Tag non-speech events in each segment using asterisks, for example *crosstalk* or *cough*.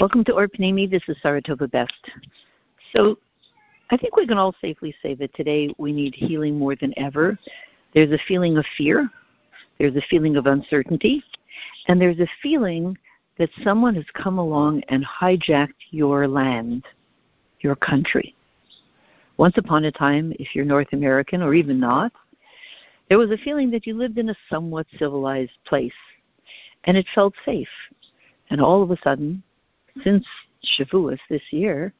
Welcome to Orpnimi. This is Saratova Best. So, I think we can all safely say that today we need healing more than ever. There's a feeling of fear, there's a feeling of uncertainty, and there's a feeling that someone has come along and hijacked your land, your country. Once upon a time, if you're North American or even not, there was a feeling that you lived in a somewhat civilized place and it felt safe. And all of a sudden, since Shavuos this year,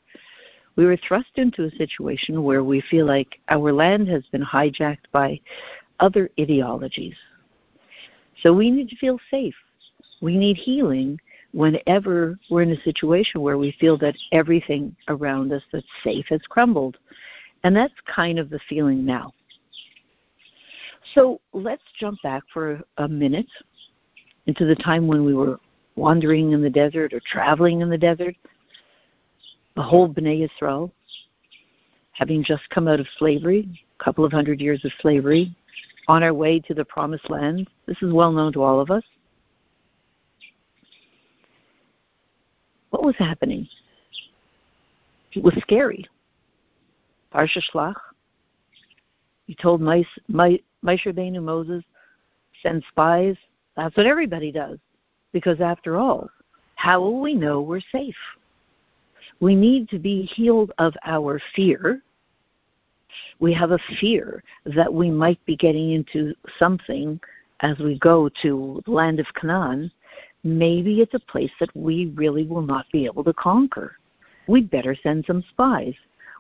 we were thrust into a situation where we feel like our land has been hijacked by other ideologies. So we need to feel safe. We need healing whenever we're in a situation where we feel that everything around us that's safe has crumbled. And that's kind of the feeling now. So let's jump back for a minute into the time when we were wandering in the desert or traveling in the desert. The whole Bnei Yisrael, having just come out of slavery, a couple of hundred years of slavery, on our way to the promised land. This is well known to all of us. What was happening? It was scary. Parsha Shlach. He told Moshe Rabbeinu Moses, send spies. That's what everybody does. Because after all, how will we know we're safe? We need to be healed of our fear. We have a fear that we might be getting into something as we go to the land of Canaan. Maybe it's a place that we really will not be able to conquer. We'd better send some spies.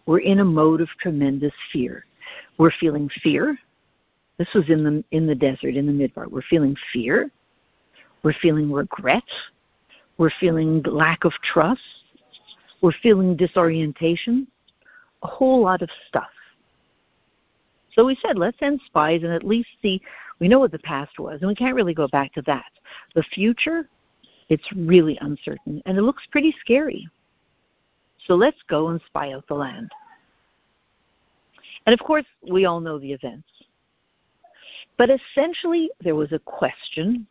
We're in a mode of tremendous fear. We're feeling fear. This was in the in the desert, in the midbar. We're feeling fear. We're feeling regret. We're feeling lack of trust. We're feeling disorientation. A whole lot of stuff. So we said, let's send spies and at least see. We know what the past was, and we can't really go back to that. The future, it's really uncertain, and it looks pretty scary. So let's go and spy out the land. And of course, we all know the events. But essentially, there was a question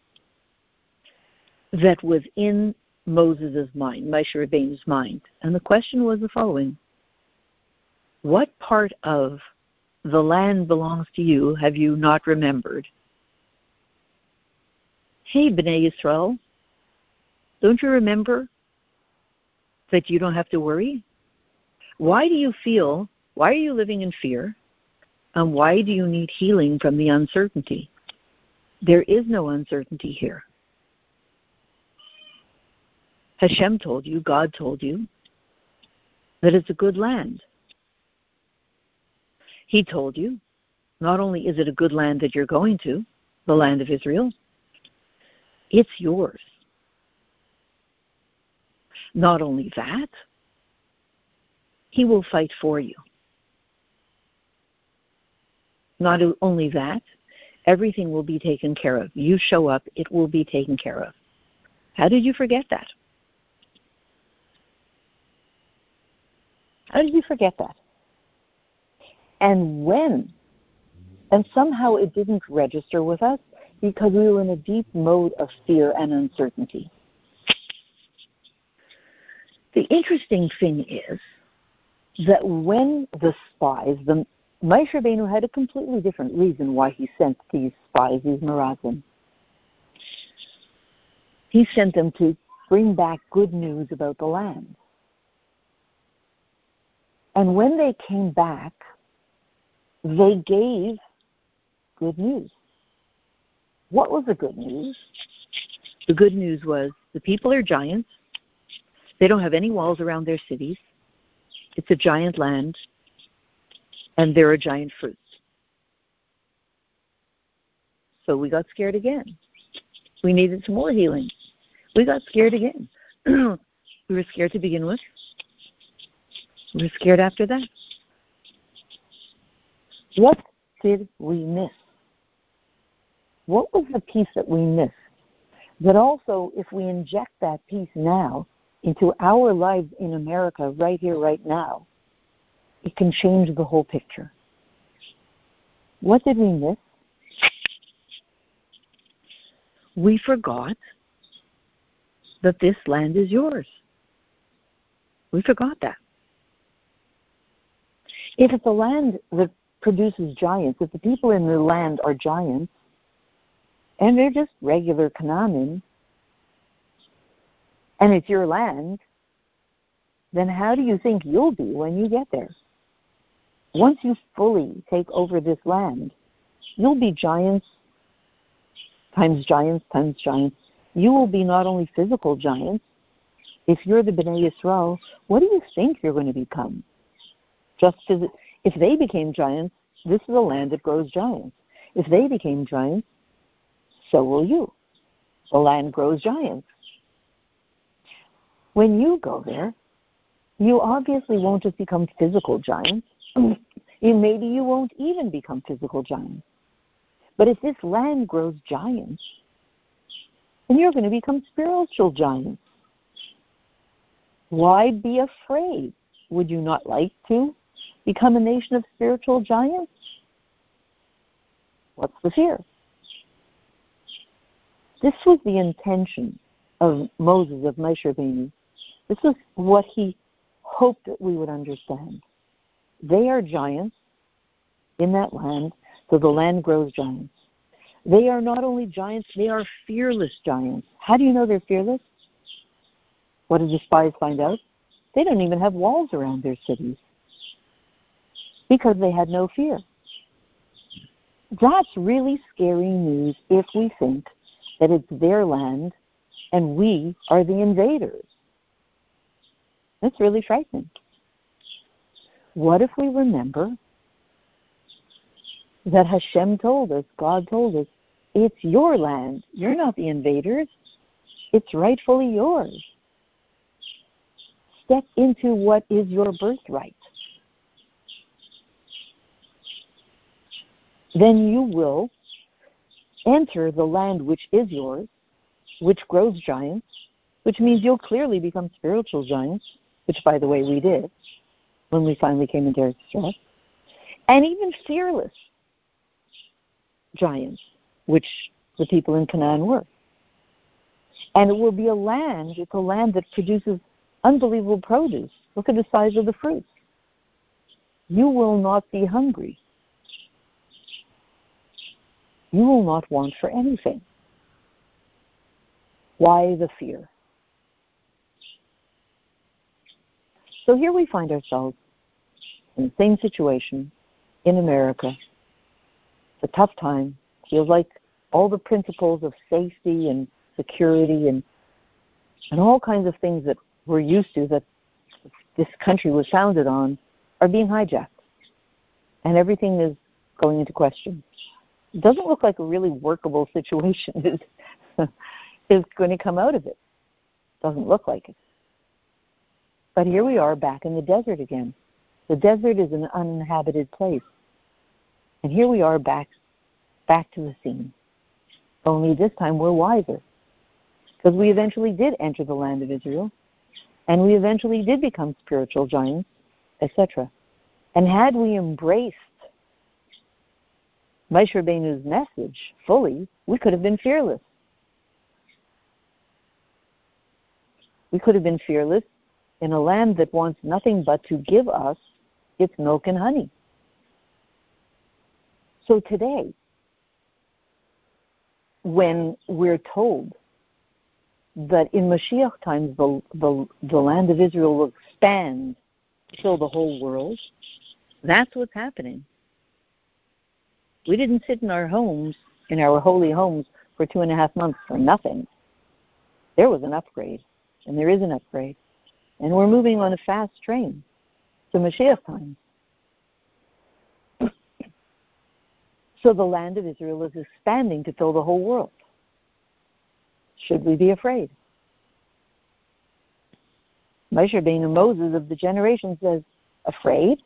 that was in Moses' mind, Moshe Rabbeinu's mind. And the question was the following What part of the land belongs to you have you not remembered? Hey, Bnei Yisrael, don't you remember that you don't have to worry? Why do you feel, why are you living in fear? And why do you need healing from the uncertainty? There is no uncertainty here. Hashem told you, God told you, that it's a good land. He told you, not only is it a good land that you're going to, the land of Israel, it's yours. Not only that, he will fight for you. Not only that, everything will be taken care of. You show up, it will be taken care of. How did you forget that? How did you forget that? And when? And somehow it didn't register with us because we were in a deep mode of fear and uncertainty. The interesting thing is that when the spies, the Moshe Rabbeinu had a completely different reason why he sent these spies, these Merazim. He sent them to bring back good news about the land. And when they came back, they gave good news. What was the good news? The good news was the people are giants, they don't have any walls around their cities. It's a giant land, and there are giant fruits. So we got scared again. We needed some more healing. We got scared again. *clears throat* we were scared to begin with. We were scared after that. What did we miss? What was the piece that we missed? That also, if we inject that piece now, into our lives in America right here, right now, it can change the whole picture. What did we miss? We forgot that this land is yours. We forgot that. If it's a land that produces giants, if the people in the land are giants, and they're just regular Canaanim, and it's your land, then how do you think you'll be when you get there? Once you fully take over this land, you'll be giants times giants times giants. You will be not only physical giants, if you're the Bnei Yisrael, what do you think you're going to become? Just as if they became giants, this is a land that grows giants. If they became giants, so will you. The land grows giants. When you go there, you obviously won't just become physical giants. Maybe you won't even become physical giants. But if this land grows giants, then you're going to become spiritual giants. Why be afraid? Would you not like to become a nation of spiritual giants? What's the fear? This was the intention of Moses, of Moshe. This is what he hoped that we would understand. They are giants in that land, so the land grows giants. They are not only giants, they are fearless giants. How do you know they're fearless? What did the spies find out? They don't even have walls around their cities because they had no fear. That's really scary news if we think that it's their land and we are the invaders. That's really frightening. What if we remember that Hashem told us, God told us, it's your land. You're not the invaders. It's rightfully yours. Step into what is your birthright. Then you will enter the land which is yours, which grows giants, which means you'll clearly become spiritual giants, which, by the way, we did when we finally came into Eretz and even fearless giants, which the people in Canaan were. And it will be a land, it's a land that produces unbelievable produce. Look at the size of the fruits. You will not be hungry. You will not want for anything. Why the fear? So here we find ourselves in the same situation in America. It's a tough time. Feels like all the principles of safety and security and and all kinds of things that we're used to that this country was founded on are being hijacked. And everything is going into question. Doesn't look like a really workable situation *laughs* is is going to come out of it. Doesn't look like it. But here we are back in the desert again. The desert is an uninhabited place. And here we are back back to the scene. Only this time we're wiser. Because we eventually did enter the land of Israel, and we eventually did become spiritual giants, etc. And had we embraced Moshe Rabbeinu's message fully, we could have been fearless. We could have been fearless in a land that wants nothing but to give us its milk and honey. So today, when we're told that in Mashiach times the, the, the land of Israel will expand to fill the whole world, that's what's happening. We didn't sit in our homes, in our holy homes, for two and a half months for nothing. There was an upgrade, and there is an upgrade. And we're moving on a fast train to Mashiach times. *clears throat* So the land of Israel is expanding to fill the whole world. Should we be afraid? Moshe Rabbeinu Moses of the generation says, afraid?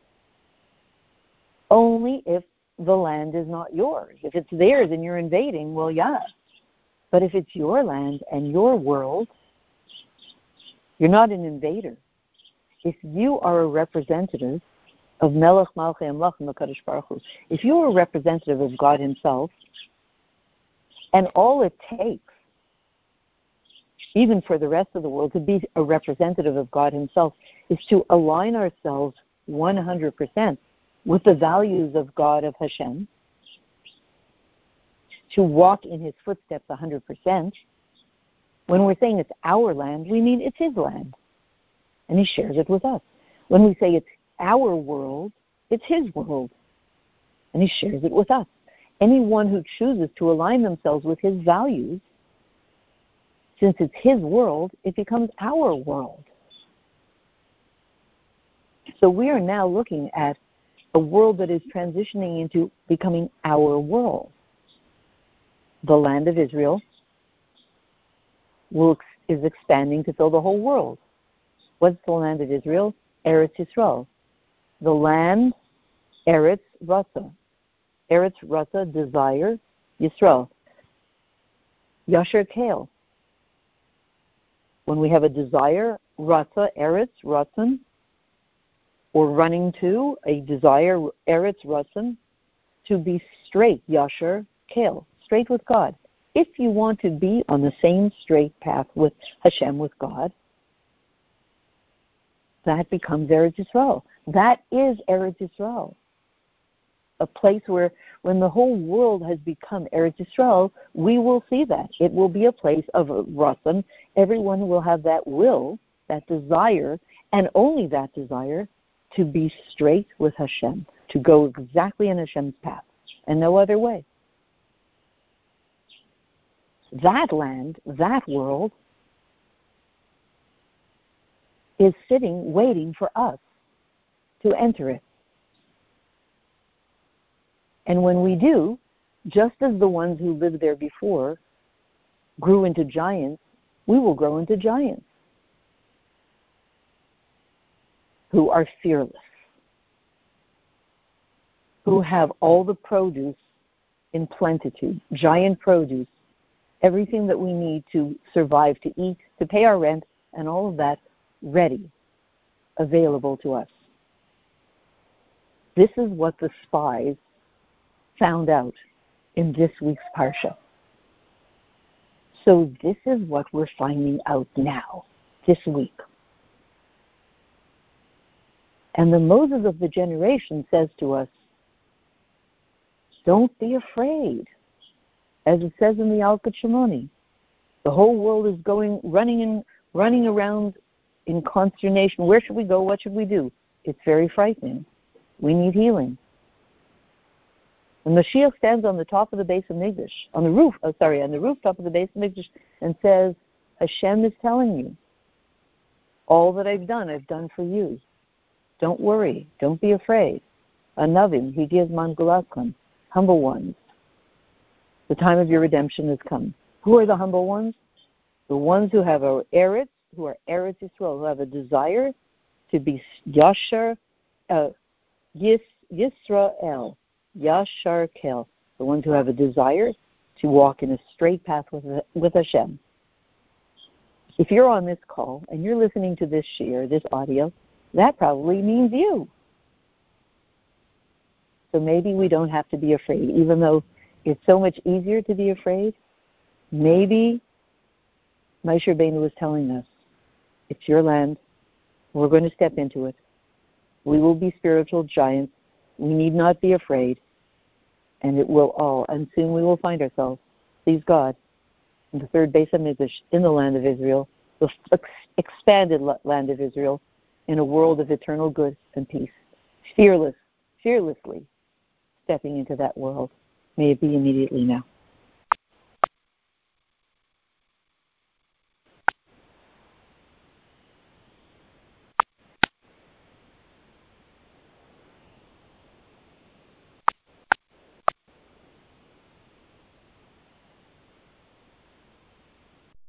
Only if the land is not yours. If it's theirs and you're invading, well, yeah. But if it's your land and your world, you're not an invader. If you are a representative of Melech Malchei HaMelachim HaKadosh Baruch Hu, if you are a representative of God Himself, and all it takes even for the rest of the world, to be a representative of God Himself, is to align ourselves 100% with the values of God of Hashem, to walk in His footsteps 100%. When we're saying it's our land, we mean it's His land, and He shares it with us. When we say it's our world, it's His world, and He shares it with us. Anyone who chooses to align themselves with His values since it's His world, it becomes our world. So we are now looking at a world that is transitioning into becoming our world. The land of Israel is expanding to fill the whole world. What's the land of Israel? Eretz Yisrael. The land, Eretz Rasa. Eretz Rasa, desire, Yisrael. Yasher Kale, when we have a desire, rasa, eretz, rasan, or running to a desire, eretz, rasan, to be straight, yasher, kale, straight with God. If you want to be on the same straight path with Hashem, with God, that becomes Eretz Yisrael. That is Eretz Yisrael a place where when the whole world has become Eretz Yisrael, we will see that. It will be a place of Rasan. Everyone will have that will, that desire, and only that desire to be straight with Hashem, to go exactly in Hashem's path, and no other way. That land, that world, is sitting waiting for us to enter it. And when we do, just as the ones who lived there before grew into giants, we will grow into giants who are fearless, who have all the produce in plenitude, giant produce, everything that we need to survive, to eat, to pay our rent, and all of that ready, available to us. This is what the spies found out in this week's Parsha. So this is what we're finding out now, this week. And the Moses of the generation says to us, don't be afraid. As it says in the Yalkut Shimoni, the whole world is going running and running around in consternation. Where should we go? What should we do? It's very frightening. We need healing. And Mashiach stands on the top of the Beis HaMikdash, on the roof, oh, sorry, on the rooftop of the Beis HaMikdash, and says, Hashem is telling you, all that I've done, I've done for you. Don't worry. Don't be afraid. Anavim, he gives mangulakum, humble ones. The time of your redemption has come. Who are the humble ones? The ones who have a eretz, who are eretz Yisrael, who have a desire to be yashar, uh, yis, Yisrael, Yashar Kel, the ones who have a desire to walk in a straight path with, with Hashem. If you're on this call and you're listening to this share, this audio, that probably means you. So maybe we don't have to be afraid, even though it's so much easier to be afraid. Maybe Moshe Rabbeinu was telling us, it's your land. We're going to step into it. We will be spiritual giants we need not be afraid, and it will all, and soon we will find ourselves, please God, in the third base of in the land of Israel, the expanded land of Israel, in a world of eternal good and peace. Fearless, fearlessly stepping into that world. May it be immediately now.